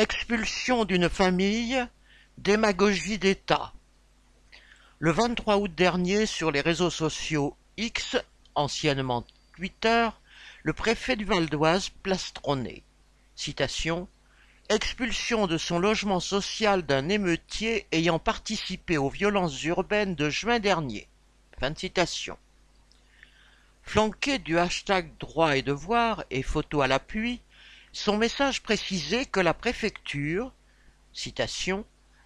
Expulsion d'une famille, démagogie d'État. Le 23 août dernier, sur les réseaux sociaux X, anciennement Twitter, le préfet du Val d'Oise plastronné. Citation Expulsion de son logement social d'un émeutier ayant participé aux violences urbaines de juin dernier. Fin de citation. Flanqué du hashtag droit et devoir et photo à l'appui, son message précisait que la préfecture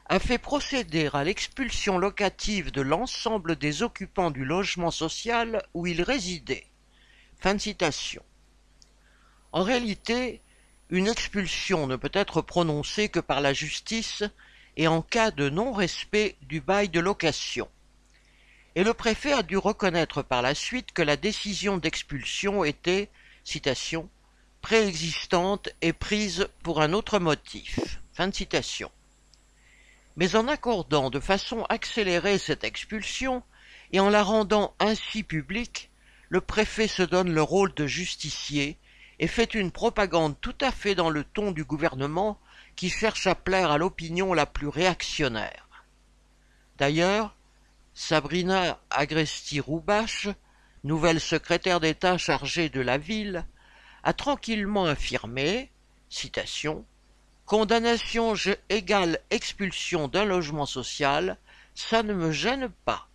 a fait procéder à l'expulsion locative de l'ensemble des occupants du logement social où ils résidaient. Fin citation. En réalité, une expulsion ne peut être prononcée que par la justice et en cas de non-respect du bail de location. Et le préfet a dû reconnaître par la suite que la décision d'expulsion était, citation, préexistante et prise pour un autre motif. Fin de citation. Mais en accordant de façon accélérée cette expulsion et en la rendant ainsi publique, le préfet se donne le rôle de justicier et fait une propagande tout à fait dans le ton du gouvernement qui cherche à plaire à l'opinion la plus réactionnaire. D'ailleurs, Sabrina Agresti-Roubache, nouvelle secrétaire d'État chargée de la ville, a tranquillement affirmé, citation, Condamnation égale expulsion d'un logement social, ça ne me gêne pas.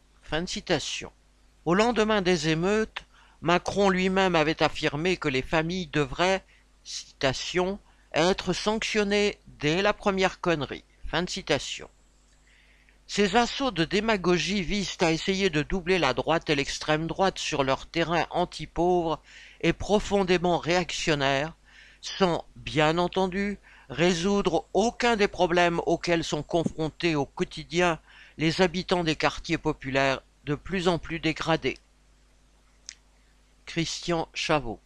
Au lendemain des émeutes, Macron lui-même avait affirmé que les familles devraient, citation, être sanctionnées dès la première connerie. Ces assauts de démagogie visent à essayer de doubler la droite et l'extrême droite sur leur terrain anti-pauvre et profondément réactionnaire, sans, bien entendu, résoudre aucun des problèmes auxquels sont confrontés au quotidien les habitants des quartiers populaires de plus en plus dégradés. Christian Chavot